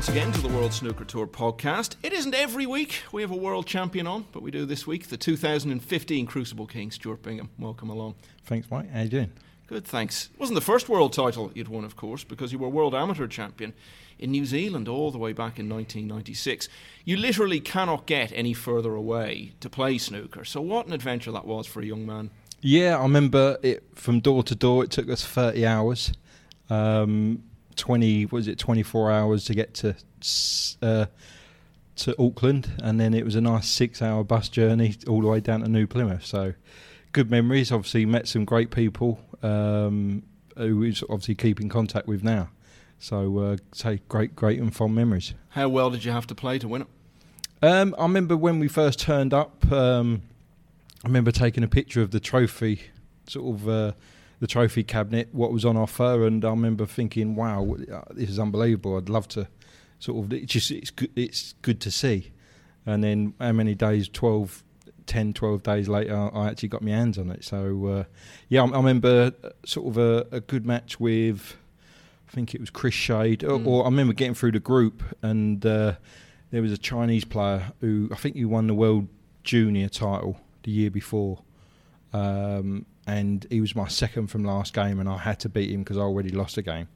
Michael McMullen. Welcome once again to the World Snooker Tour podcast. It isn't every week we have a world champion on, but we do this week. The 2015 Crucible King, Stuart Bingham. Welcome along. Thanks, Mike. How you doing? Good, thanks. It wasn't the first world title you'd won, of course, because you were world amateur champion in New Zealand all the way back in 1996. You literally cannot get any further away to play snooker. So, what an adventure that was for a young man. Yeah, I remember it from door to door. It took us 30 hours. Um, 20 was it 24 hours to get to uh, to Auckland and then it was a nice 6 hour bus journey all the way down to New Plymouth. So good memories. Obviously met some great people um, who was obviously keeping in contact with now. So uh, say great great and fond memories. How well did you have to play to win it? Um, I remember when we first turned up um, I remember taking a picture of the trophy sort of uh, the trophy cabinet, what was on offer, and I remember thinking, "Wow, uh, this is unbelievable! I'd love to sort of it's just it's good, it's good to see." And then how many days? 12, 10, 12 days later, I actually got my hands on it. So uh, yeah, I, I, remember uh, sort of a, a, good match with, I think it was Chris Shade, mm. or, or, I remember getting through the group, and uh, there was a Chinese player who I think he won the world junior title the year before. Um, and he was my second from last game, and I had to beat him because I already lost a game.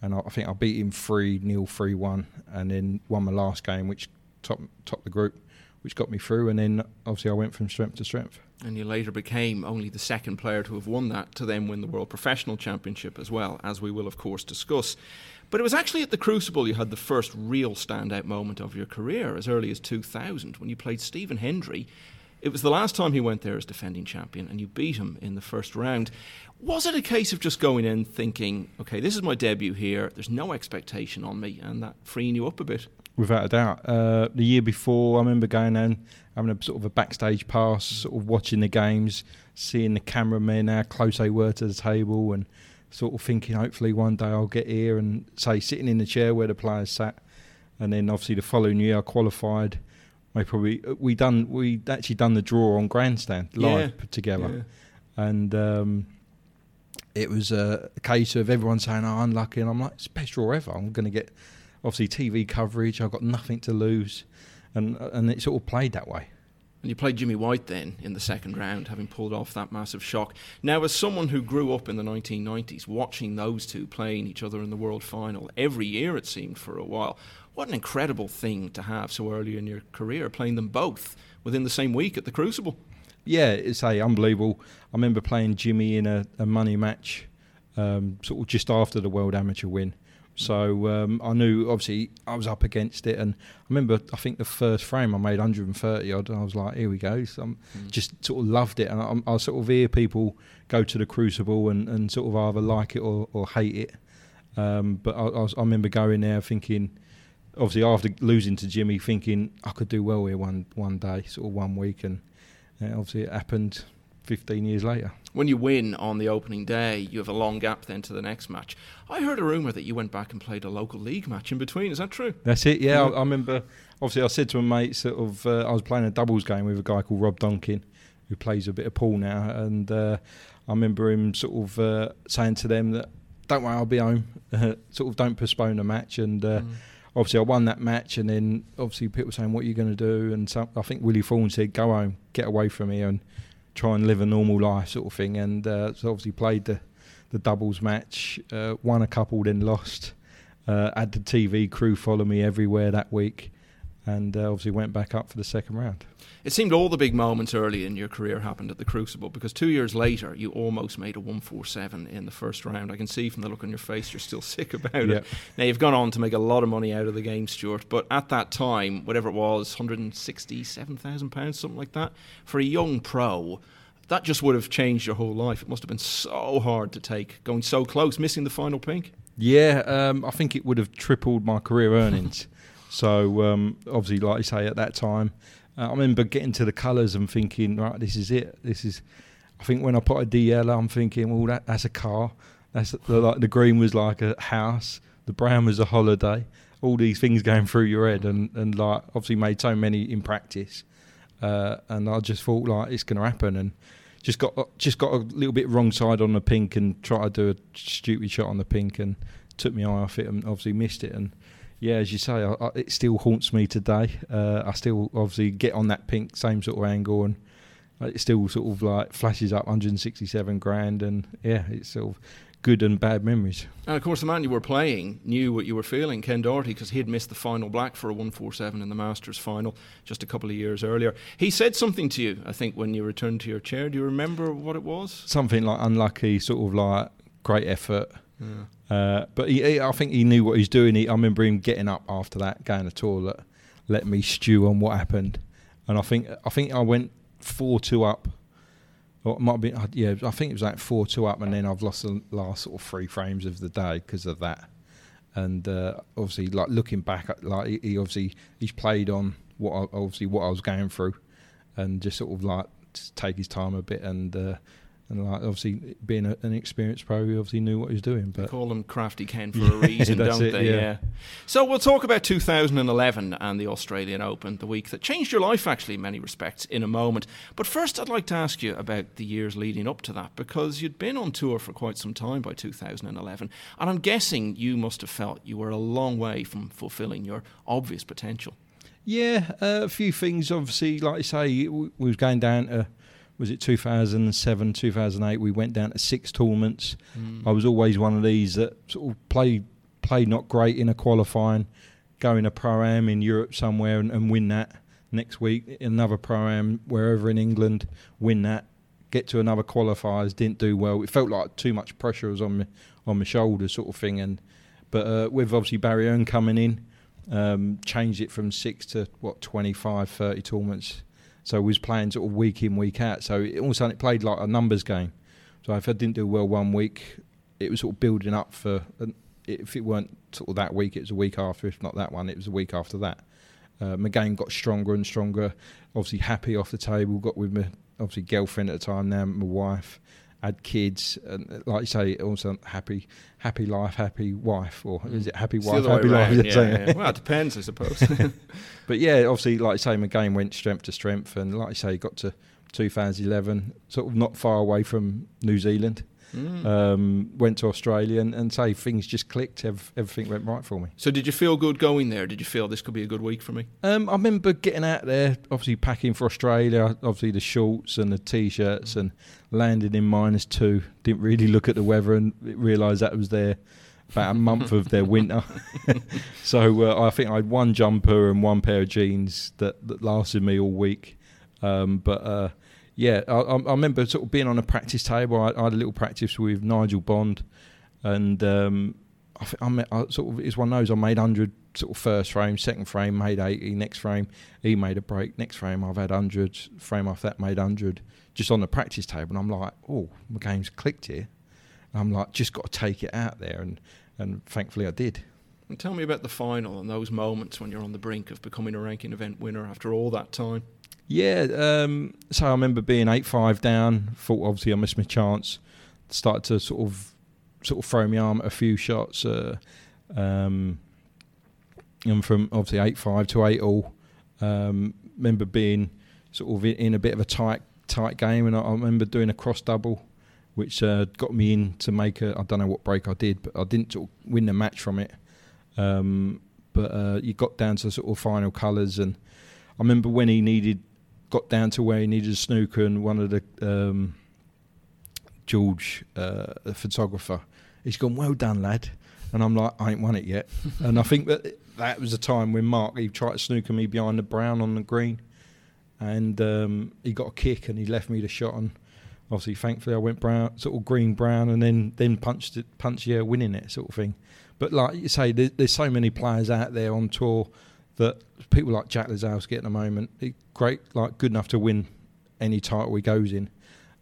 And I, I think I beat him 3 0, 3 1, and then won my last game, which topped, topped the group, which got me through. And then obviously I went from strength to strength. And you later became only the second player to have won that, to then win the World Professional Championship as well, as we will, of course, discuss. But it was actually at the Crucible you had the first real standout moment of your career, as early as 2000, when you played Stephen Hendry it was the last time he went there as defending champion, and you beat him in the first round. Was it a case of just going in thinking, okay, this is my debut here, there's no expectation on me, and that freeing you up a bit? Without a doubt. Uh, the year before, I remember going in, having a sort of a backstage pass, sort of watching the games, seeing the cameramen, how close they were to the table, and sort of thinking, hopefully one day I'll get here and say, sitting in the chair where the players sat. And then obviously the following year I qualified we probably uh, we done we actually done the draw on grandstand live yeah. together, yeah. and um, it was a, case of everyone saying, "Oh, unlucky," and I'm like, "It's best draw ever. I'm going to get obviously TV coverage. I've got nothing to lose," and uh, and it sort of played that way. And you played Jimmy White then in the second round, having pulled off that massive shock. Now, as someone who grew up in the 1990s, watching those two playing each other in the world final every year, it seemed for a while, what an incredible thing to have so early in your career, playing them both within the same week at the Crucible. Yeah, it's a unbelievable. I remember playing Jimmy in a, a money match, um, sort of just after the World Amateur win. So um, I knew, obviously, I was up against it, and I remember, I think the first frame I made 130 odd. I was like, here we go. So I'm mm. just sort of loved it, and I, I, sort of hear people go to the Crucible and, and sort of either like it or, or hate it. Um, but I, I, was, I remember going there thinking, obviously after losing to Jimmy, thinking I could do well here one one day, sort of one week, and uh, obviously it happened 15 years later. When you win on the opening day, you have a long gap then to the next match. I heard a rumour that you went back and played a local league match in between. Is that true? That's it. Yeah, yeah. I, I, remember. Obviously, I said to my mate, sort of, uh, I was playing a doubles game with a guy called Rob Donkin, who plays a bit of pool now, and uh, I remember him sort of uh, saying to them that, "Don't worry, I'll be home. sort of, don't postpone the match." And uh, mm obviously I won that match, and then obviously people saying, "What are you going to do?" And so I think Willie Thorne said, "Go home, get away from here, and try and live a normal life," sort of thing. And uh, so obviously played the the doubles match, uh, won a couple, then lost. Uh, had the TV crew follow me everywhere that week, and uh, obviously went back up for the second round. It seemed all the big moments early in your career happened at the Crucible because two years later you almost made a 147 in the first round. I can see from the look on your face you're still sick about it. Now you've gone on to make a lot of money out of the game, Stuart, but at that time, whatever it was, £167,000, something like that, for a young pro, that just would have changed your whole life. It must have been so hard to take, going so close, missing the final pink. Yeah, um, I think it would have tripled my career earnings. So um, obviously, like you say, at that time, uh, I remember getting to the colours and thinking, right, this is it. This is. I think when I put a DL, I'm thinking, well, that, that's a car. That's the, like the green was like a house. The brown was a holiday. All these things going through your head, and, and like obviously made so many in practice. Uh, and I just thought like it's going to happen, and just got just got a little bit wrong side on the pink, and tried to do a stupid shot on the pink, and took my eye off it and obviously missed it. And yeah, as you say, I, I, it still haunts me today. Uh, I still obviously get on that pink, same sort of angle, and it still sort of like flashes up 167 grand. And yeah, it's sort of good and bad memories. And of course, the man you were playing knew what you were feeling, Ken Doherty, because he had missed the final black for a 147 in the Masters final just a couple of years earlier. He said something to you, I think, when you returned to your chair. Do you remember what it was? Something like unlucky, sort of like great effort. Yeah. Uh, but he, he, I think he knew what he was doing. He, I remember him getting up after that, going to the toilet, let me stew on what happened, and I think I think I went four two up it might be, yeah, I think it was like 4 2 up, and then I've lost the last sort of three frames of the day because of that. And uh, obviously, like looking back, at, like he, obviously he's played on what I, obviously what I was going through, and just sort of like take his time a bit and uh, and like obviously being a, an experienced pro, he obviously knew what he was doing. But they call him Crafty Ken for a reason, don't it, they? Yeah. yeah. So we'll talk about 2011 and the Australian Open, the week that changed your life actually in many respects, in a moment. But first, I'd like to ask you about the years leading up to that because you'd been on tour for quite some time by 2011, and I'm guessing you must have felt you were a long way from fulfilling your obvious potential. Yeah, uh, a few things. Obviously, like I say, we was going down to was it 2007, 2008? We went down to six tournaments. Mm. I was always one of these that sort of played played not great in a qualifying, go in a pro am in Europe somewhere and, and win that. Next week, another pro am wherever in England, win that. Get to another qualifiers, didn't do well. It felt like too much pressure was on me on my shoulders, sort of thing. And but uh, with obviously Barry Hearn coming in, um, changed it from six to what 25, 30 tournaments so we was playing sort of week in, week out. So it, all of a sudden it played like a numbers game. So if I didn't do well one week, it was sort of building up for. If it weren't sort of that week, it was a week after. If not that one, it was a week after that. Uh, my game got stronger and stronger. Obviously happy off the table. Got with my obviously girlfriend at the time now, my wife had kids, and uh, like you say, also happy, happy life, happy wife, or hmm. is it happy wife, happy life? Yeah, yeah. Well, it depends, I suppose. but yeah, obviously, like you say, my game went strength to strength, and like you say, got to 2011, sort of not far away from New Zealand. Mm. Um, went to Australia and, and say things just clicked. everything went right for me. So, did you feel good going there? Did you feel this could be a good week for me? Um, I remember getting out there, obviously packing for Australia, obviously the shorts and the t-shirts, and landing in minus two. Didn't really look at the weather and realise that was there about a month of their winter. so uh, I think I had one jumper and one pair of jeans that, that lasted me all week. Um, but uh, yeah, I, I, remember sort of being on a practice table. I, I had a little practice with Nigel Bond, and um, I, think I, met, I sort of it's one of those. I made hundred sort of first frame, second frame made eighty, next frame he made a break, next frame I've had hundred, frame after that made hundred, just on the practice table, and I'm like, oh, my game's clicked here. And I'm like, just got to take it out there, and and thankfully I did. And tell me about the final and those moments when you're on the brink of becoming a ranking event winner after all that time. Yeah, um, so I remember being eight five down. Thought obviously I missed my chance. Started to sort of sort of throw my arm at a few shots. Uh, um, and from obviously eight five to eight all. Um, remember being sort of in a bit of a tight tight game, and I, I remember doing a cross double, which uh, got me in to make a. I don't know what break I did, but I didn't sort of win the match from it. Um, but uh, you got down to sort of final colours, and I remember when he needed got down to where he needed a snooker, and one of the um, George, uh, the photographer, he's gone, "Well done, lad," and I'm like, "I ain't won it yet." and I think that that was a time when Mark he tried to snooker me behind the brown on the green, and um, he got a kick and he left me the shot and obviously thankfully I went brown sort of green brown and then then punched it punched yeah winning it sort of thing but like you say there's, there's so many players out there on tour that people like Jack Lisowski get at the moment, great, like good enough to win any title he goes in.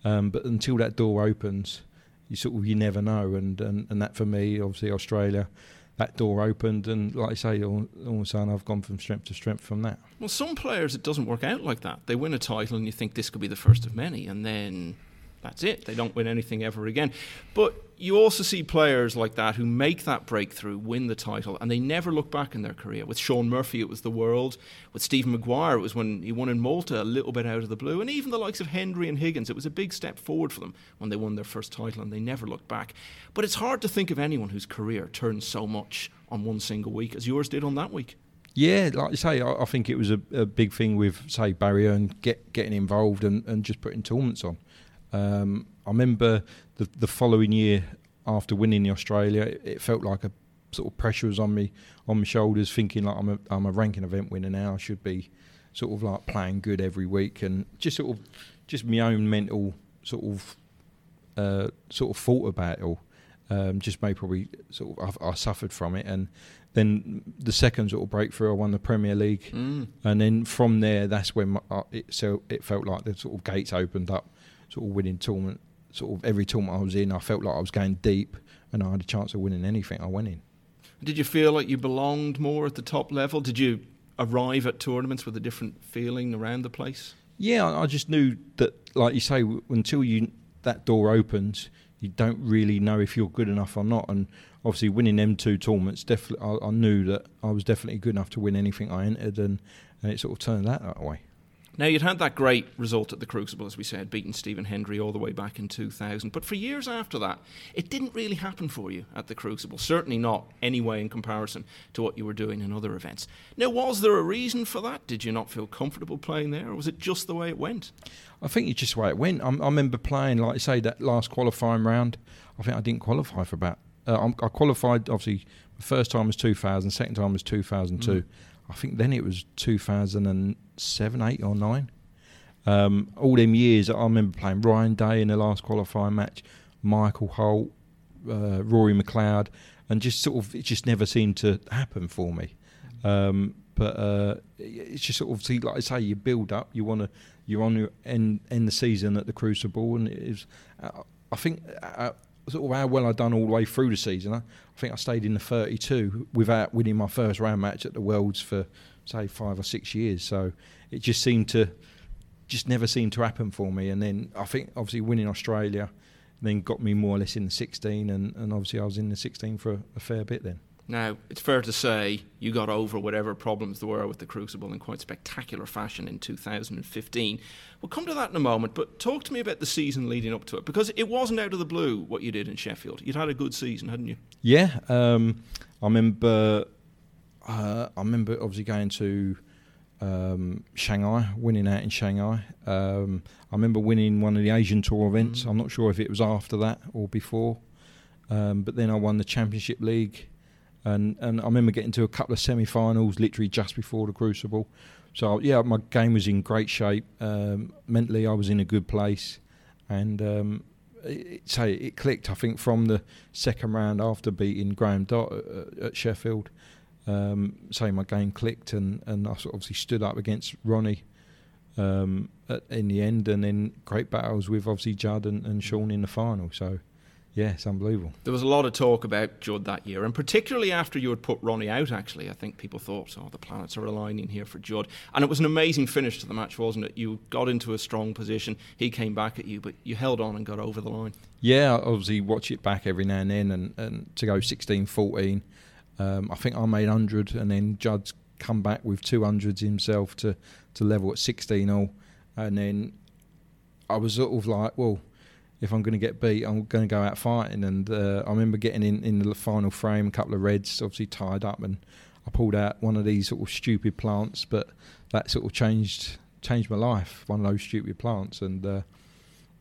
Um, but until that door opens, you sort of you never know. And, and, and that for me, obviously Australia, that door opened, and like I say, all, all of a sudden I've gone from strength to strength from that. Well, some players it doesn't work out like that. They win a title, and you think this could be the first of many, and then that's it. They don't win anything ever again. But you also see players like that who make that breakthrough, win the title, and they never look back in their career. With Shaun Murphy, it was the world. With Stephen Maguire, it was when he won in Malta a little bit out of the blue. And even the likes of Hendry and Higgins, it was a big step forward for them when they won their first title and they never looked back. But it's hard to think of anyone whose career turned so much on one single week as yours did on that week. Yeah, like you say, I, I think it was a, a, big thing with, say, Barry and get, getting involved and, and just putting tournaments on. Um, I remember the the following year after winning the Australia, it, it, felt like a sort of pressure was on me on my shoulders, thinking like I'm a I'm a ranking event winner now. I should be sort of like playing good every week, and just sort of just my own mental sort of uh, sort of thought about it all. Um, just made probably sort of I, I, suffered from it, and then the second sort of breakthrough, I won the Premier League, mm. and then from there, that's when my, uh, it so it felt like the sort of gates opened up sort of winning tournament. Sort of every tournament I was in, I felt like I was going deep, and I had a chance of winning anything I went in. Did you feel like you belonged more at the top level? Did you arrive at tournaments with a different feeling around the place? Yeah, I just knew that, like you say, until you that door opens, you don't really know if you're good enough or not. And obviously, winning them two tournaments, definitely, I, I knew that I was definitely good enough to win anything I entered, and, and it sort of turned that, that way. Now, you'd had that great result at the Crucible, as we said, beating Stephen Hendry all the way back in 2000. But for years after that, it didn't really happen for you at the Crucible. Certainly not anyway in comparison to what you were doing in other events. Now, was there a reason for that? Did you not feel comfortable playing there, or was it just the way it went? I think it's just the way it went. I, I remember playing, like I say, that last qualifying round. I think I didn't qualify for about. Uh, I qualified, obviously, the first time was 2000, second time was 2002. Mm. I think then it was 2007, 8 or 9. Um, all them years, I remember playing Ryan Day in the last qualifying match, Michael Holt, uh, Rory McLeod, and just sort of, it just never seemed to happen for me. Um, but uh, it's just sort of, see, like I say, you build up, you want to, you're on your end, end the season at the Crucible, and it is, uh, I think, uh, sort of how well I'd done all the way through the season. I, I think I stayed in the 32 without winning my first round match at the Worlds for say five or six years. So it just seemed to just never seemed to happen for me. And then I think obviously winning Australia then got me more or less in the 16, and, and obviously I was in the 16 for a, a fair bit then. Now, it's fair to say you got over whatever problems there were with the Crucible in quite spectacular fashion in 2015. We'll come to that in a moment, but talk to me about the season leading up to it, because it wasn't out of the blue what you did in Sheffield. You'd had a good season, hadn't you? Yeah. Um, I remember, uh, I remember obviously going to um, Shanghai, winning out in Shanghai. Um, I remember winning one of the Asian Tour events. Mm. I'm not sure if it was after that or before. Um, but then I won the Championship League and and I remember getting to a couple of semi-finals literally just before the Crucible. So yeah, my game was in great shape. Um, mentally, I was in a good place, and um, it, say it clicked. I think from the second round after beating Graham Dott at, at Sheffield, um, say my game clicked, and and I obviously stood up against Ronnie. Um, at, in the end, and then great battles with obviously Judd and, and Shaun in the final. So yeah, it's unbelievable. There was a lot of talk about Judd that year, and particularly after you had put Ronnie out, actually. I think people thought, oh, the planets are aligning here for Judd. And it was an amazing finish to the match, wasn't it? You got into a strong position, he came back at you, but you held on and got over the line. Yeah, I obviously watch it back every now and then, and, and to go 16 14. Um, I think I made 100, and then Judd's come back with 200s himself to, to level at 16 all. And then I was sort of like, well, if I'm going to get beat, I'm going to go out fighting. And uh, I remember getting in, in the final frame, a couple of reds, obviously tied up, and I pulled out one of these sort of stupid plants, but that sort of changed changed my life. One of those stupid plants, and uh,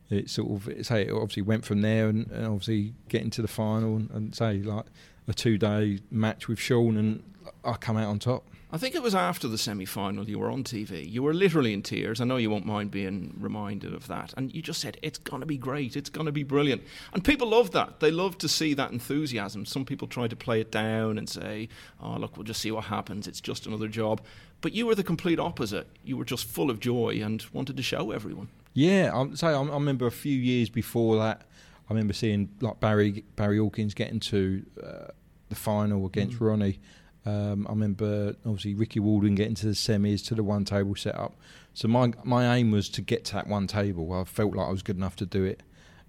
it sort of it, say it obviously went from there, and, and obviously getting to the final, and, and say like a two day match with Shaun, and I come out on top. I think it was after the semi final you were on TV. You were literally in tears. I know you won't mind being reminded of that. And you just said, it's going to be great. It's going to be brilliant. And people love that. They love to see that enthusiasm. Some people try to play it down and say, oh, look, we'll just see what happens. It's just another job. But you were the complete opposite. You were just full of joy and wanted to show everyone. Yeah, I'm say I remember a few years before that. I remember seeing like Barry Barry Hawkins getting to uh, the final against mm. Ronnie, um, I remember obviously Ricky Walden getting to the semis to the one table setup. So my my aim was to get to that one table. I felt like I was good enough to do it.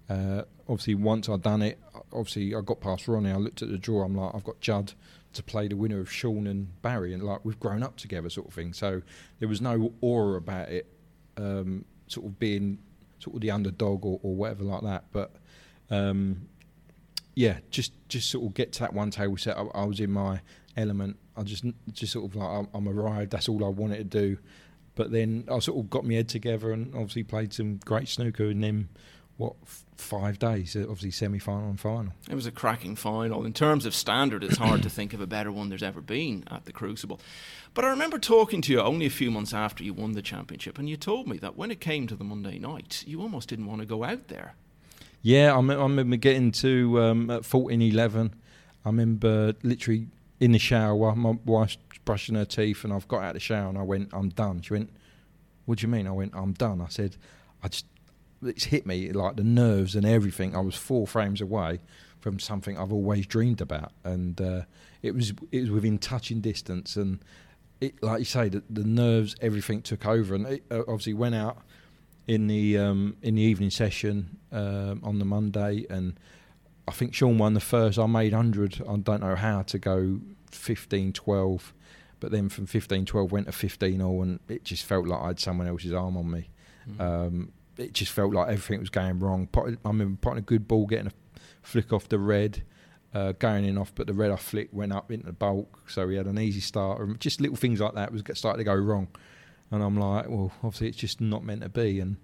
Uh, obviously, once I'd done it, obviously I got past Ronnie. I looked at the draw. I'm like, I've got Judd to play the winner of Shaun and Barry, and like we've grown up together, sort of thing. So there was no aura about it, um, sort of being sort of the underdog or, or whatever like that. But um, yeah, just just sort of get to that one table set. I, I was in my element. I just just sort of like I'm, I'm arrived. That's all I wanted to do. But then I sort of got my head together and obviously played some great snooker in them what f- five days? Obviously, semi final and final. It was a cracking final. In terms of standard, it's hard to think of a better one there's ever been at the Crucible. But I remember talking to you only a few months after you won the championship, and you told me that when it came to the Monday night, you almost didn't want to go out there. Yeah, I, m- I remember getting to um, at fourteen eleven. I remember literally in the shower, while my wife's brushing her teeth, and I've got out of the shower and I went, "I'm done." She went, "What do you mean?" I went, "I'm done." I said, "I just it's hit me like the nerves and everything. I was four frames away from something I've always dreamed about, and uh, it was it was within touching distance. And it, like you say, the, the nerves, everything took over, and it uh, obviously went out in the um, in the evening session um, on the Monday, and I think Shaun won the first. I made hundred. I don't know how to go 15-12, but then from 15-12 went to 15-all, and it just felt like I had someone else's arm on me. Mm. Um, it just felt like everything was going wrong. I remember putting a good ball, getting a flick off the red, uh, going in off, but the red off flick went up into the baulk, so we had an easy start. Just little things like that was starting to go wrong, and I'm like, well, obviously it's just not meant to be. And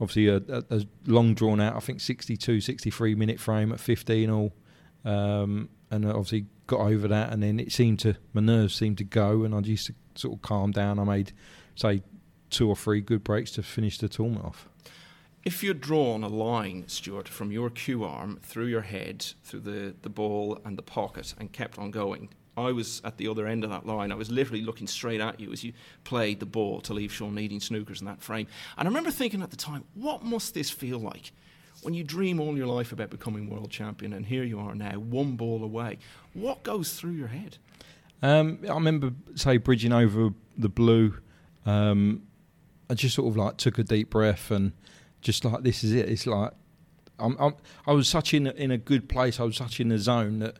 obviously a, a, a long drawn out, I think 62, 63 minute frame at 15 all, um, and obviously got over that, and then it seemed to my nerves seemed to go, and I used to sort of calm down. I made say two or three good breaks to finish the tournament off. If you'd drawn a line, Stuart, from your cue arm through your head, through the, the ball and the pocket, and kept on going, I was at the other end of that line. I was literally looking straight at you as you played the ball to leave Shaun needing snookers in that frame. And I remember thinking at the time, what must this feel like? When you dream all your life about becoming world champion, and here you are now, one ball away. What goes through your head? Um, I remember, say, bridging over the blue. Um, I just sort of like took a deep breath and just like this is it. It's like I'm, I'm, i was such in a, in a good place. I was such in the zone that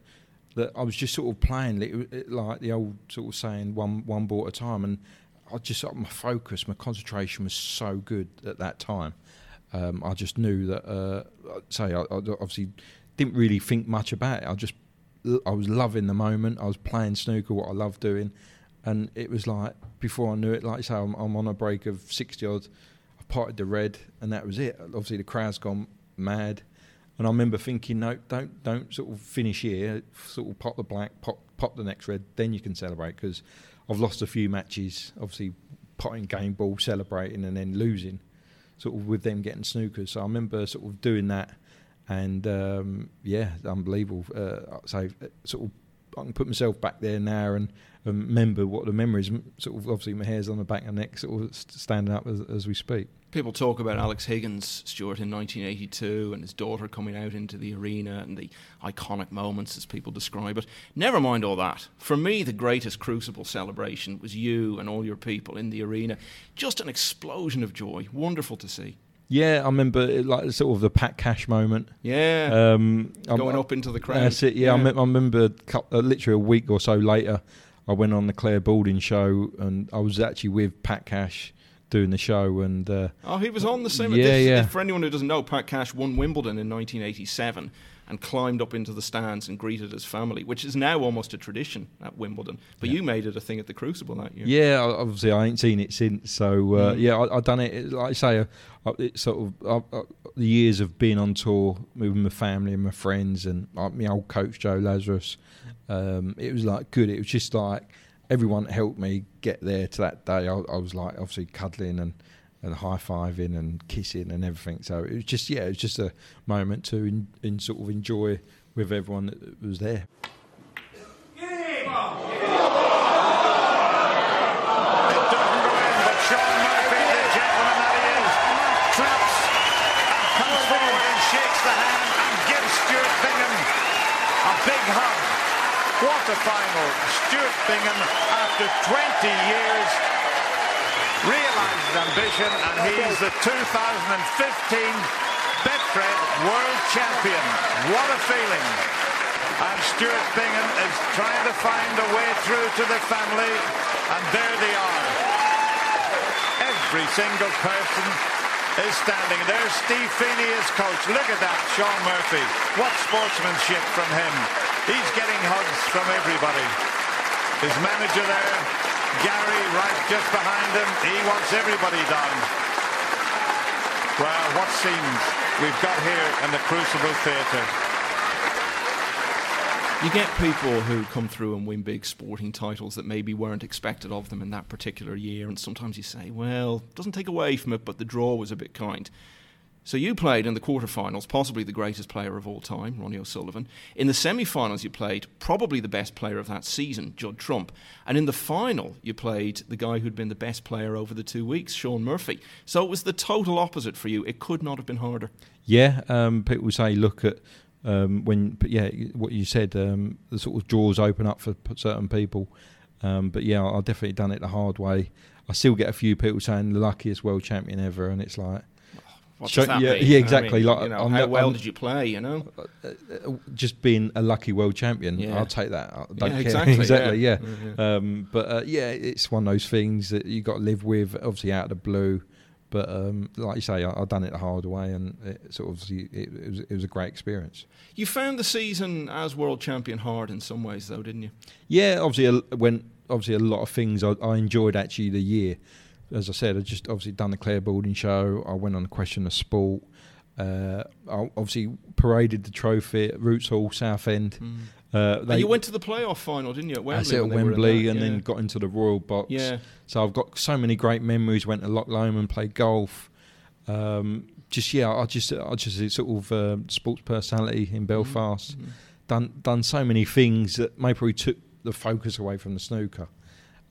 that I was just sort of playing it, like the old sort of saying one one ball at a time. And I just my focus, my concentration was so good at that time. Um, I just knew that. Uh, say I, I obviously didn't really think much about it. I just I was loving the moment. I was playing snooker, what I love doing, and it was like before I knew it. Like I say, I'm, I'm on a break of sixty odd I potted the red, and that was it. Obviously, the crowd's gone mad, and I remember thinking, no, don't don't sort of finish here. Sort of pop the black, pop pop the next red, then you can celebrate because I've lost a few matches. Obviously, potting game ball, celebrating, and then losing, sort of with them getting snookers. So I remember sort of doing that, and um, yeah, unbelievable. Uh, so uh, sort of I can put myself back there now and, remember what the memories. Sort of obviously my hair's on the back of my neck, sort of standing up as, as we speak. People talk about Alex Higgins, Stuart, in 1982, and his daughter coming out into the arena and the iconic moments, as people describe it. Never mind all that. For me, the greatest Crucible celebration was you and all your people in the arena. Just an explosion of joy. Wonderful to see. Yeah, I remember it, like sort of the Pat Cash moment. Yeah, um, going I'm, up into the crowd. That's it. Yeah, yeah. I, I, remember uh, literally a week or so later, I went on the Clare Balding show, and I was actually with Pat Cash doing the show. And uh, oh, he was on the same. Yeah, this, yeah. For anyone who doesn't know, Pat Cash won Wimbledon in 1987 and climbed up into the stands and greeted his family, which is now almost a tradition at Wimbledon. But yeah. you made it a thing at the Crucible that year. Yeah, obviously I ain't seen it since. So uh, mm. yeah, I, have done it. Like I say, uh, it's sort of uh, uh, the years of being on tour with my family and my friends and my old coach Joe Lazarus. Um, it was like good. It was just like everyone helped me get there to that day. I, I was like obviously cuddling and and high fiving and kissing and everything. So it was just yeah, it was just a moment to in, in sort of enjoy with everyone that was there. Quarter final, Stuart Bingham after 20 years realizes ambition, and he's the 2015 Betfred World Champion. What a feeling. And Stuart Bingham is trying to find a way through to the family, and there they are. Every single person is standing. There's Steve Feeney as coach. Look at that, Shaun Murphy. What sportsmanship from him. He's getting hugs from everybody. His manager there, Gary, right just behind him. He wants everybody down. Well, what scenes we've got here in the Crucible Theatre. You get people who come through and win big sporting titles that maybe weren't expected of them in that particular year, and sometimes you say, well, doesn't take away from it, but the draw was a bit kind. So you played in the quarterfinals, possibly the greatest player of all time, Ronnie O'Sullivan. In the semi-finals, you played probably the best player of that season, Judd Trump. And in the final, you played the guy who'd been the best player over the two weeks, Shaun Murphy. So it was the total opposite for you. It could not have been harder. Yeah, um, people say look at um, when, yeah, what you said, um, the sort of doors open up for certain people. Um, but yeah, I've definitely done it the hard way. I still get a few people saying the luckiest world champion ever, and it's like. What yeah, mean? yeah, exactly. I mean, like, you know, I'm how not- well I'm- did you play? You know, uh, uh, just being a lucky world champion, Yeah. I'll take that. I don't Yeah, care. exactly, exactly, yeah. yeah. Um, but uh, yeah, it's one of those things that you got to live with. Obviously, out of the blue. But um, like you say, I, I've done it the hard way, and it sort of it, it, was, it was a great experience. you found the season as world champion hard in some ways, though, didn't you? Yeah, obviously, a- when obviously a lot of things I, I enjoyed actually the year. As I said, I just obviously done the Clare Balding show. I went on a question of sport. Uh, I obviously paraded the trophy at Roots Hall, Southend. Uh, and you went to the playoff final, didn't you, at Wembley? At when they were in Wembley, that? and yeah. then got into the Royal Box. Yeah. So I've got so many great memories. Went to Loch Lomond, played golf. Um, just yeah, I just I just sort of uh, sports personality Mm-hmm. in Belfast. Done done so many things that maybe probably took the focus away from the snooker.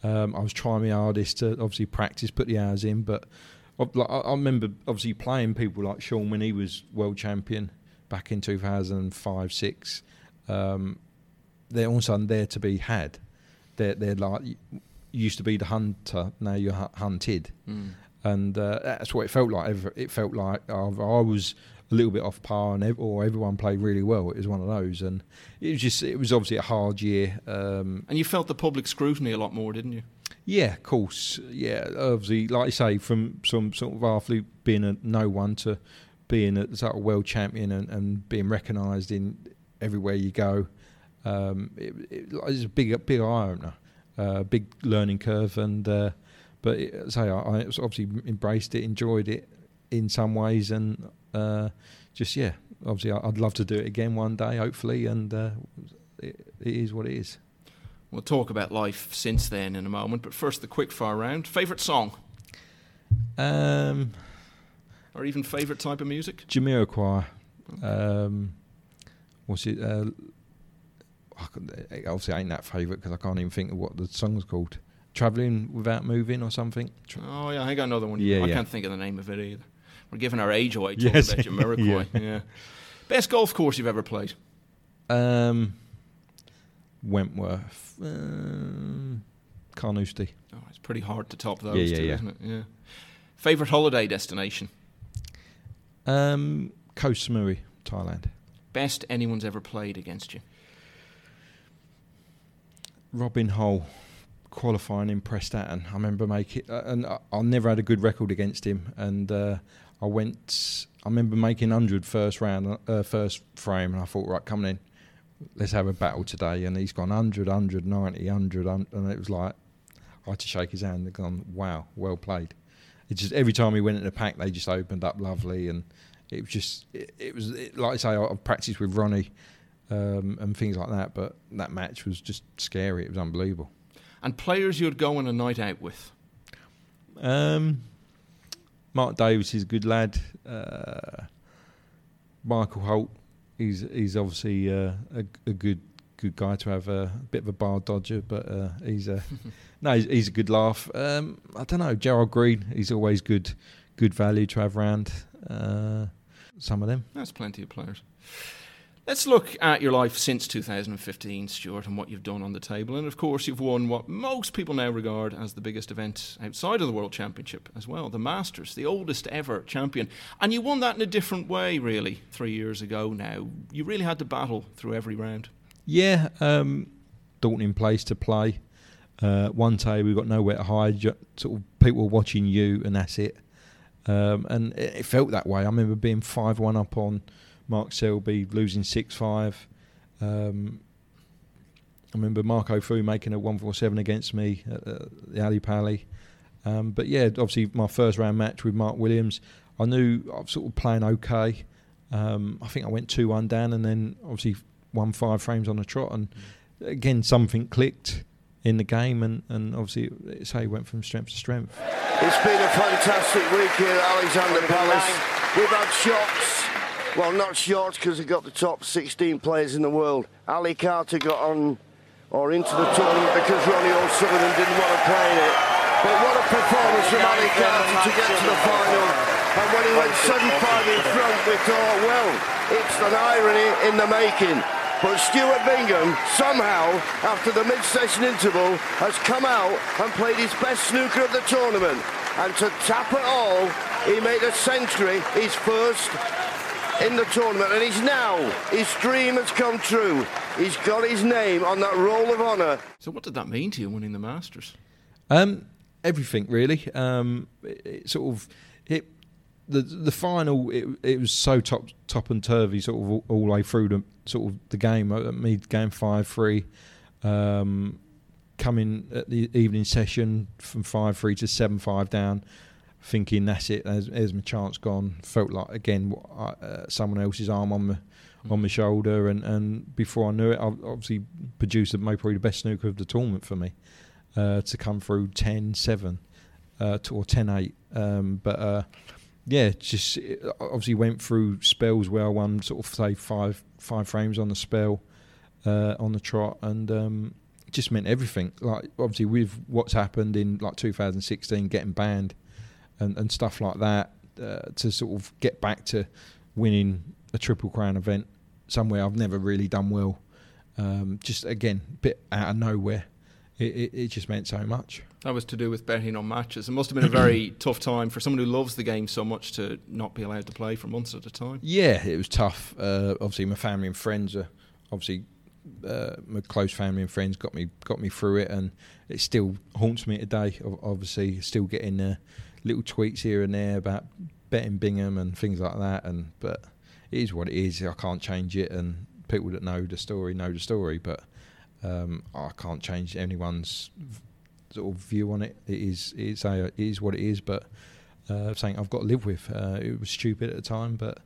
Um, I was trying my hardest to obviously practice, put the hours in, but I, like, I remember obviously playing people like Shaun when he was world champion back in 2005 six. Um, they're all of a sudden there to be had. They're they're like used to be the hunter, now you're hunted, Mm. and uh, that's what it felt like. It felt like I was a little bit off par, and ev- or everyone played really well. It was one of those, and it was just it was obviously a hard year. Um, And you felt the public scrutiny a lot more, didn't you? yeah, of course. Yeah, obviously, like I say, from some sort of athlete being a no one to being a sort of world champion and, and being recognised in everywhere you go, um, it, it, it's a big, big eye opener, uh, big learning curve. And uh, but it, say I, I obviously embraced it, enjoyed it in some ways, and uh, just yeah, obviously I- I'd love to do it again one day, hopefully. And uh, it, it is what it is. We'll talk about life since then in a moment, but first the quick fire round. Favourite song? Um, Or even favourite type of music? Jamiroquai. Um, what's it? Uh, I obviously ain't that favourite because I can't even think of what the song's called. Travelling without moving or something. Tra- Oh, yeah, I got another one. Yeah, I yeah. can't think of the name of it either. We're giving our age away talking Yes. about Jamiroquai. yeah. Best golf course you've ever played? Um, Wentworth. Um, Carnoustie. Oh, it's pretty hard to top those Yeah, yeah, two, yeah. isn't it? Yeah. Favourite holiday destination? Um, Koh Samui, Thailand. Best anyone's ever played against you? Robin Hull qualifying in Prestatyn. I remember making, uh, and I, I never had a good record against him. And uh, I went, I remember making 100 first round, uh, first frame, and I thought, right, coming in, let's have a battle today. And he's gone 100, 100, 90, 100, un- and it was like, I had to shake his hand and gone, wow, well played. It just every time he went in the pack, they just opened up lovely, and it was just, it, it was it, like I say, I've practiced with Ronnie um, and things like that. But that match was just scary. It was unbelievable. And players you'd go on a night out with? Um, Mark Davis is a good lad. Uh, Michael Holt, he's he's obviously uh, a, a good good guy to have a bit of a bar dodger, but uh, he's a no, he's, he's a good laugh. Um, I don't know, Gerald Green, he's always good good value to have round. Uh, some of them. That's plenty of players. Let's look at your life since 2015, Stuart, and what you've done on the table. And of course, you've won what most people now regard as the biggest event outside of the World Championship as well the Masters, the oldest ever champion. And you won that in a different way, really, three years ago now. You really had to battle through every round. Yeah, um, daunting place to play. Uh, one day we got nowhere to hide. Sort of people were watching you, and that's it. Um, and it, it felt that way. I remember being five-one up on Mark Selby losing 6 5. Um, I remember Marco Fu making a 147 against me at the Ali Pali. Um, but yeah, obviously, my first round match with Mark Williams, I knew I was sort of playing okay. Um, I think I went 2 1 down and then obviously won five frames on the trot. And again, something clicked in the game, and, and obviously, it's how he went from strength to strength. It's been a fantastic week here at Alexandra Palace. We've had shots well, not short because he got the top 16 players in the world. Ali Carter got on or into the tournament because Ronnie O'Sullivan didn't want to play in it. But what a performance from Ali Carter to get to the final. And when he went 7-5 in front, we thought, well, it's an irony in the making. But Stuart Bingham, somehow, after the mid-session interval, has come out and played his best snooker of the tournament. And to tap it all, he made a century, his first in the tournament, and he's now, his dream has come true. He's got his name on that roll of honour. So, what did that mean to you winning the Masters? Um, everything really. Um, it, it, sort of it. The the final it, it was so top top and turvy sort of all, all the way through the sort of the game. Uh, me game five three, um, coming at the evening session from five three to seven five down thinking that's it. There's, there's my chance gone. Felt like again uh, someone else's arm on my mm. on my shoulder, and, and before I knew it, I obviously produced the, probably the best snooker of the tournament for me uh, to come through 10-7 uh, or 10-8. Um, but uh, yeah, just obviously went through spells where I won sort of say five five frames on the spell uh, on the trot, and um, just meant everything. Like obviously with what's happened in like 2016, getting banned and, and stuff like that uh, to sort of get back to winning a triple crown event somewhere I've never really done well. Um, just again, a bit out of nowhere. It, it, it, just meant so much. That was to do with betting on matches. It must have been a very tough time for someone who loves the game so much to not be allowed to play for months at a time. Yeah, it was tough. Uh, obviously, my family and friends are obviously uh, my close family and friends got me got me through it, and it still haunts me today. Obviously, still getting uh, little tweets here and there about betting Bingham and things like that. And but it is what it is. I can't change it, and people that know the story know the story. But um, I can't change anyone's sort of view on it. It is it's a, it is what it is. But uh, something I've got to live with. Uh, it was stupid at the time, but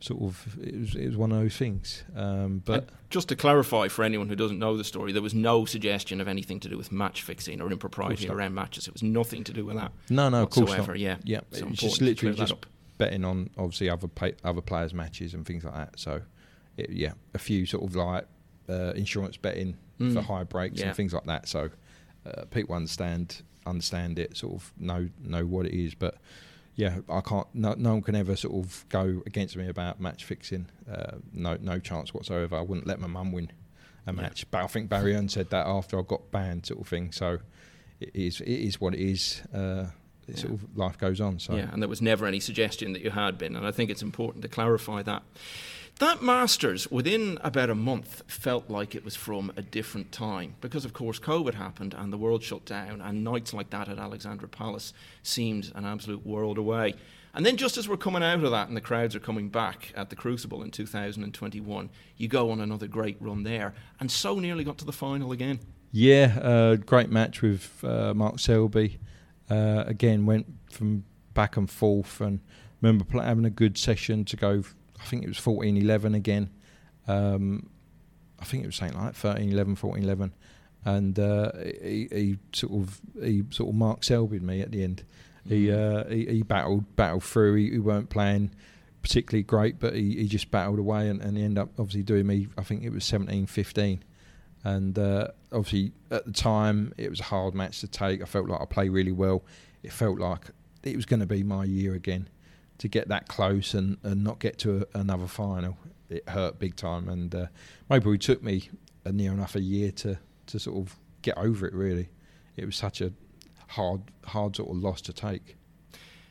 sort of it was it was one of those things. Um, but and just to clarify for anyone who doesn't know the story, there was no suggestion of anything to do with match fixing or impropriety around matches. It was nothing to do with that. No, no, whatsoever. of course not. Yeah, yeah. So it was just literally just betting on obviously other pay, other players' matches and things like that. So it, yeah, a few sort of like uh, insurance betting mm. for high breaks yeah. and things like that. So uh, people understand understand it, sort of know know what it is, but yeah, I can't. No, no, one can ever sort of go against me about match fixing. Uh, no, no chance whatsoever. I wouldn't let my mum win a match. Yeah. But I think Barry Hearn said that after I got banned, sort of thing. So it is, it is what it is. Uh, yeah. Sort of life goes on. So yeah, and there was never any suggestion that you had been, and I think it's important to clarify that. That Masters, within about a month, felt like it was from a different time because, of course, COVID happened and the world shut down, and nights like that at Alexandra Palace seemed an absolute world away. And then, just as we're coming out of that and the crowds are coming back at the Crucible in 2021, you go on another great run there, and so nearly got to the final again. Yeah, uh, great match with uh, Mark Selby. Uh, again, went from back and forth, and remember having a good session to go I think it was 14 11 again. Um, I think it was something like 13 11, 14 11. And uh, he, he, sort of he sort of Mark Selby me at the end. Mm. He, uh, he, he battled battled through. He, he, weren't playing particularly great, but he, he just battled away, and, and he ended up obviously doing me. I think it was 17 15. And uh, obviously at the time it was a hard match to take. I felt like I played really well. It felt like it was going to be my year again to get that close and, and not get to a, another final. it hurt big time, and uh, maybe it took me a near enough a year to to sort of get over it. Really, it was such a hard hard sort of loss to take.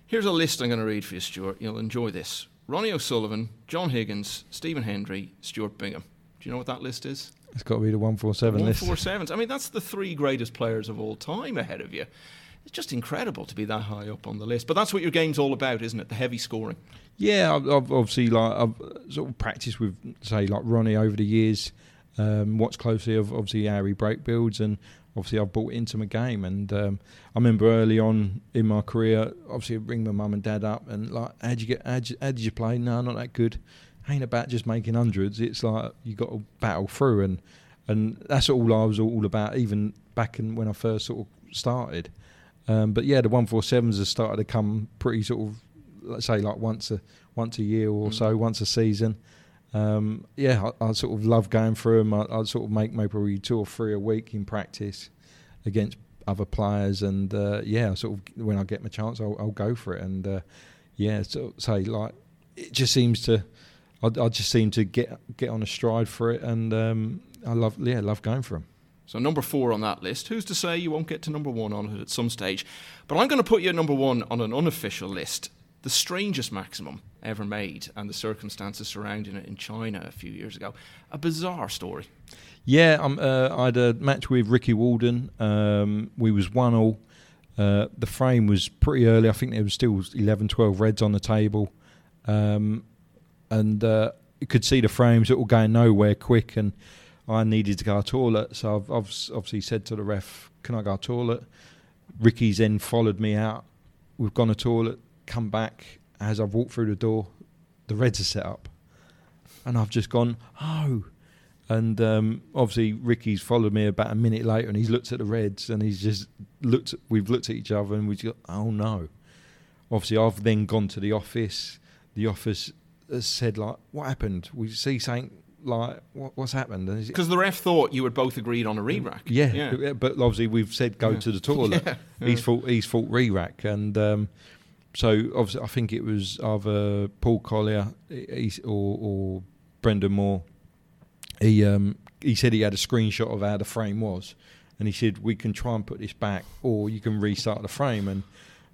Here's a list I'm going to read for you, Stuart. You'll enjoy this. Ronnie O'Sullivan, John Higgins, Stephen Hendry, Stuart Bingham. Do you know what that list is? It's got to be the one four seven list. One four sevens. I mean, that's the three greatest players of all time ahead of you. It's just incredible to be that high up on the list. But that's what your game's all about, isn't it? The heavy scoring. Yeah, I've, obviously like I've sort of practiced with say like Ronnie over the years. Um, watched closely of obviously how he break builds and obviously I've bought into my game. And um, I remember early on in my career, obviously I'd bring my mum and dad up and like, how'd you get? How did you play? No, not that good. Ain't about just making hundreds. It's like you got to battle through, and and that's all I was all about. Even back in when I first sort of started. Um, but yeah, the one four sevens have started to come pretty sort of, let's say like once a once a year or mm. so, once a season. Um, yeah, I, I, sort of love going through them. I, would sort of make maybe two or three a week in practice against other players, and uh, yeah, sort of when I get my chance, I'll, I'll go for it. And uh, yeah, so say like it just seems to, I, I, just seem to get get on a stride for it, and um, I love yeah love going for them. So number four on that list. Who's to say you won't get to number one on it at some stage? But I'm going to put you at number one on an unofficial list the strangest maximum ever made and the circumstances surrounding it in China a few years ago. A bizarre story. Yeah, uh, I had a match with Ricky Walden. Um, we was one all. Uh, the frame was pretty early. I think there was still 11, 12 reds on the table, um, and uh, you could see the frames that were going nowhere quick. And I needed to go to the toilet, so I've, I've obviously said to the ref, "Can I go to the toilet?" Ricky's then followed me out. We've gone to the toilet come back as I've walked through the door, the Reds are set up, and I've just gone, oh. And um, obviously, Ricky's followed me about a minute later, and he's looked at the Reds, and he's just looked. At, we've looked at each other, and we've got, oh no. Obviously, I've then gone to the office. The office has said, like, what happened? We see something like what, what's happened because the ref thought you had both agreed on a re-rack yeah, yeah. but obviously we've said go yeah. to the toilet yeah. he's thought he's thought re-rack and um, so obviously, I think it was either Paul Collier or, or Brendan Moore. He um, he said he had a screenshot of how the frame was, and he said we can try and put this back, or you can restart the frame. And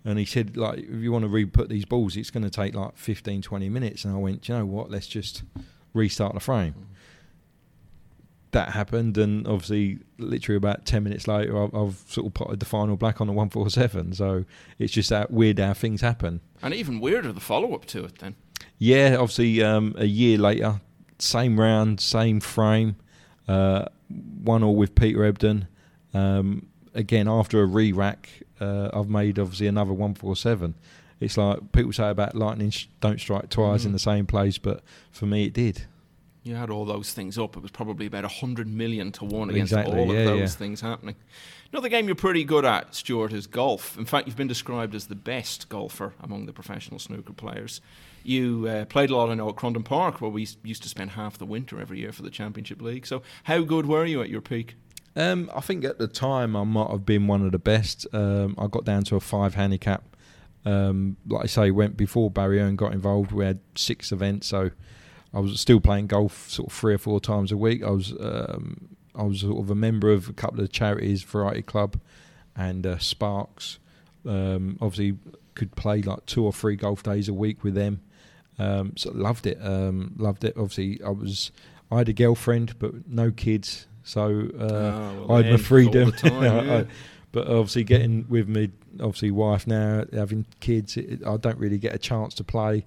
and he said like if you want to re-put these balls, it's going to take like 15, 20 minutes. And I went, you know what? Let's just restart the frame. Mm that happened, and obviously, literally about ten minutes later, I've, I've, sort of potted the final black on four seven. So it's just that weird how things happen. And even weirder the follow up to it then. Yeah, obviously, um, a year later, same round, same frame, uh, one all with Peter Ebdon. Um, again, after a re rack, uh, I've made obviously another one four seven. It's like people say about lightning sh- don't strike twice mm. in the same place, but for me, it did you had all those things up, it was probably about 100 million to one against exactly, all yeah, of those yeah. things happening. Another game you're pretty good at, Stuart, is golf. In fact, you've been described as the best golfer among the professional snooker players. You uh, played a lot, I know, at Crondon Park, where we used to spend half the winter every year for the Championship League. So, how good were you at your peak? Um, I think at the time I might have been one of the best. Um, I got down to a five handicap. Um, like I say, went before Barry Hearn got involved. We had six events, so I was still playing golf sort of three or four times a week. I was um, I was sort of a member of a couple of charities, Variety Club and uh, Sparks. Um, obviously, could play like two or three golf days a week with them. Um, so loved it. Um, loved it. Obviously, I was I had a girlfriend, but no kids, so uh, oh, well, I had my freedom. Time, yeah. But obviously, getting with me, obviously, wife now, having kids, it, I don't really get a chance to play.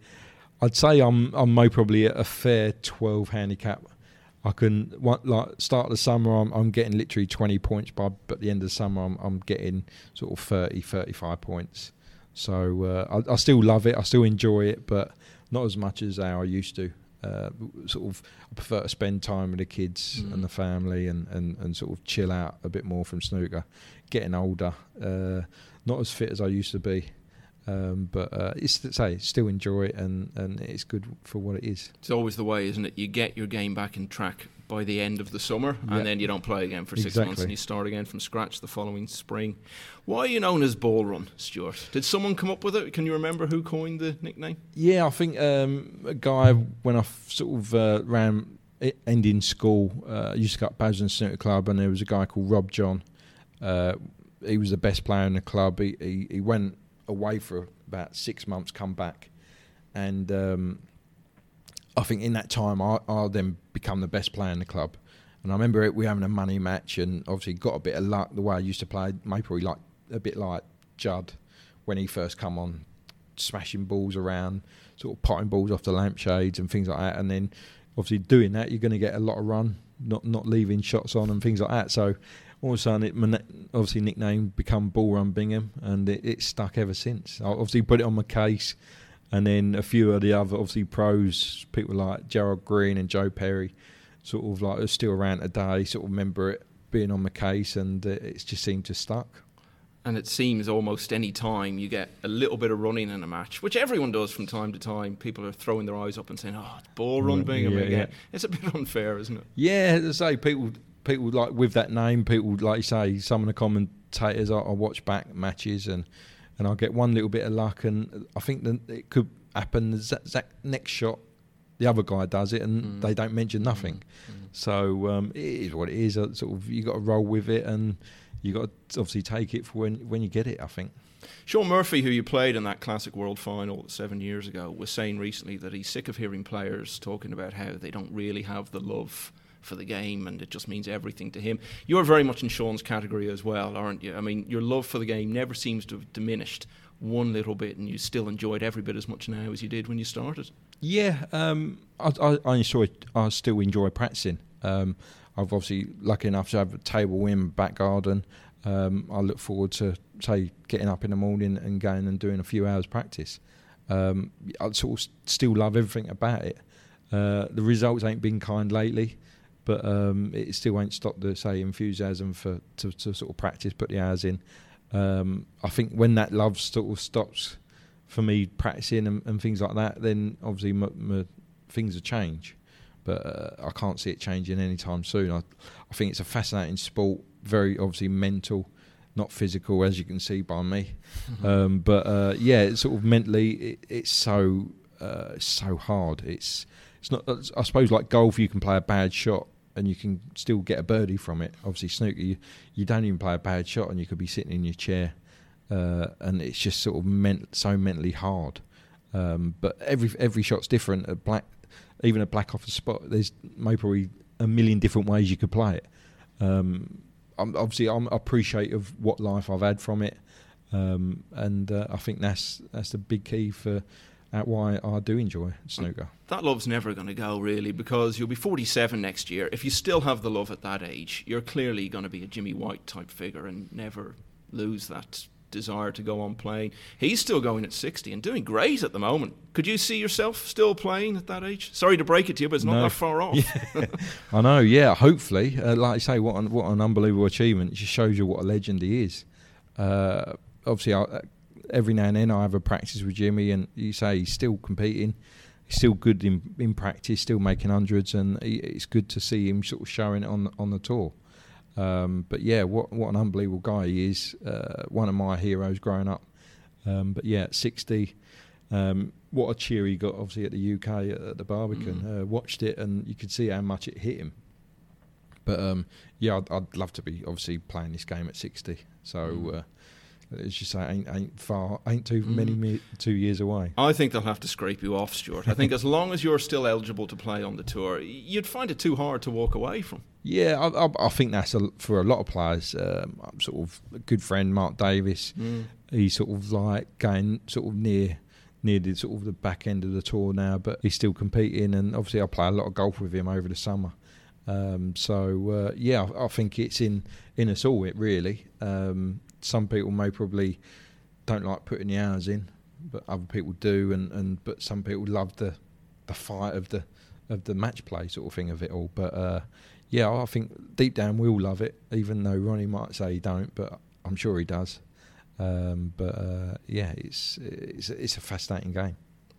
I'd say I'm I'm probably at a fair 12 handicap. I can like start of the summer I'm, I'm getting literally 20 points, but at the end of the summer I'm I'm getting sort of 30 35 points. So uh, I, I, still love it. I still enjoy it, but not as much as I used to. Uh, sort of, I prefer to spend time with the kids mm. and the family, and, and, and sort of chill out a bit more from snooker. Getting older, uh, not as fit as I used to be. Um, but uh, it's say still enjoy it and, and it's good for what it is. It's always the way, isn't it? You get your game back in track by the end of the summer, Yeah. and then you don't play again for six Exactly. months, and you start again from scratch the following spring. Why are you known as Ball Run, Stuart? Did someone come up with it? Can you remember who coined the nickname? Yeah, I think um, a guy when I sort of uh, ran ending school, uh, I used to go up Basildon Snooker Club, and there was a guy called Rob John. Uh, he was the best player in the club. He, he he went away for about six months, come back, and um, I think in that time I I then become the best player in the club. And I remember it, we having a money match, and obviously got a bit of luck the way I used to play. Maybe like a bit like Judd when he first come on, smashing balls around, sort of potting balls off the lampshades and things like that. And then obviously doing that, you're going to get a lot of run, not not leaving shots on and things like that. So all of a sudden, it obviously nickname become Ball Run Bingham, and it, stuck ever since. I obviously put it on my case, and then a few of the other obviously pros, people like Gerald Green and Joe Perry, sort of like are still around today, sort of remember it being on the case, and uh, it's just seemed to stuck. And it seems almost any time you get a little bit of running in a match, which everyone does from time to time, people are throwing their eyes up and saying, "Oh, Ball Run Mm, Bingham yeah, again." yeah. It's a bit unfair, isn't it? Yeah, as I say people people like with that name, people like you say, some of the commentators I, I watch back matches and and I'll get one little bit of luck, and I think that it could happen. The next shot, the other guy does it, and Mm. they don't mention nothing. So um, it is what it is. Uh, Sort of, you got to roll with it, and you got to obviously take it for when when you get it. I think. Shaun Murphy, who you played in that classic world final seven years ago, was saying recently that he's sick of hearing players talking about how they don't really have the love for the game and it just means everything to him. You're very much in Shaun's category as well, aren't you? I mean, your love for the game never seems to have diminished one little bit and you still enjoy it every bit as much now as you did when you started. Yeah, um, I, I, I enjoy. I still enjoy practicing. Um, I've obviously lucky enough to have a table in back garden. Um, I look forward to say getting up in the morning and going and doing a few hours practice. Um, I sort of still love everything about it. Uh, the results ain't been kind lately, but um, it still won't stop the say enthusiasm for to, to sort of practice, put the hours in. Um, I think when that love sort of stops for me practicing and, and things like that, then obviously my, my things will change. But uh, I can't see it changing anytime soon. I, I think it's a fascinating sport, very obviously mental, not physical, as you can see by me. Um, but uh, yeah, it's sort of mentally, it, it's so uh, so hard. It's it's not. I suppose like golf, you can play a bad shot and you can still get a birdie from it. Obviously, snooker, you, you don't even play a bad shot and you could be sitting in your chair, uh, and it's just sort of meant so mentally hard. Um, but every every shot's different. A black, even a black off the spot. There's maybe probably a million different ways you could play it. Um, I'm, obviously, I'm appreciative of what life I've had from it, um, and uh, I think that's that's the big key for uh, why I do enjoy snooker. That love's never going to go, really, because you'll be 47 next year. If you still have the love at that age, you're clearly going to be a Jimmy White type figure and never lose that desire to go on playing. He's still going at 60 and doing great at the moment. Could you see yourself still playing at that age? Sorry to break it to you, but it's not No. that far off. I know, yeah. Hopefully, uh, like I say, what an, what an unbelievable achievement! It just shows you what a legend he is. Uh, obviously, I, uh, every now and then I have a practice with Jimmy, and you say he's still competing. He's still good in, in practice, still making hundreds, and he, it's good to see him sort of showing it on on the tour. Um, but yeah, what what an unbelievable guy he is. Uh, one of my heroes growing up. Um, but yeah, at 60, um, what a cheer he got, obviously, at the UK at, at the Barbican. Uh, watched it, and you could see how much it hit him. But um, yeah, I'd, I'd love to be obviously playing this game at 60. So, uh, as you say, ain't, ain't far, ain't too many me- two years away. I think they'll have to scrape you off, Stuart. I think as long as you're still eligible to play on the tour, you'd find it too hard to walk away from. Yeah, I, I, I think that's a, for a lot of players. Um, I'm sort of a good friend, Mark Davis. He's sort of like going sort of near near the sort of the back end of the tour now, but he's still competing. And obviously, I play a lot of golf with him over the summer. Um, so uh, yeah, I, I think it's in in us all. It really. Um, some people may probably don't like putting the hours in, but other people do. And, and but some people love the the fight of the of the match play sort of thing of it all. But uh, yeah, I think deep down we all love it, even though Ronnie might say he don't, but I'm sure he does. Um, but uh, yeah, it's it's it's a fascinating game.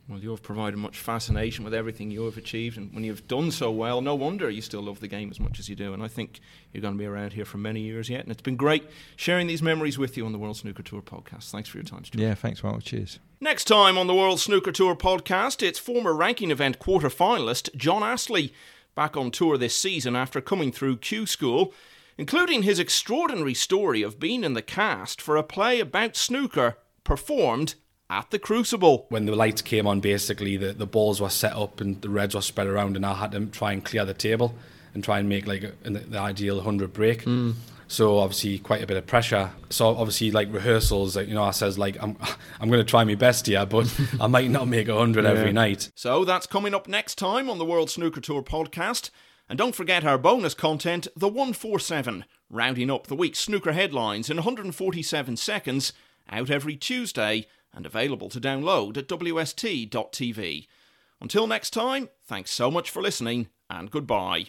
Well, you have provided much fascination with everything you have achieved, and when you've done so well, no wonder you still love the game as much as you do. And I think you're going to be around here for many years yet. And it's been great sharing these memories with you on the World Snooker Tour podcast. Thanks for your time, Stuart. Yeah, thanks, Michael. Cheers. Next time on the World Snooker Tour podcast, it's former ranking event quarter finalist John Astley back on tour this season after coming through Q School, including his extraordinary story of being in the cast for a play about snooker performed at the Crucible. When the lights came on, basically the, the balls were set up and the reds were spread around, and I had to try and clear the table and try and make like a, the, the, ideal 100 break. Mm. So obviously quite a bit of pressure. So obviously like rehearsals, you know, I says like I'm I'm going to try my best here, but I might not make 100 yeah. every night. So that's coming up next time on the World Snooker Tour podcast. And don't forget our bonus content, the 147, rounding up the week's snooker headlines in 147 seconds, out every Tuesday and available to download at WST.tv. Until next time, thanks so much for listening and goodbye.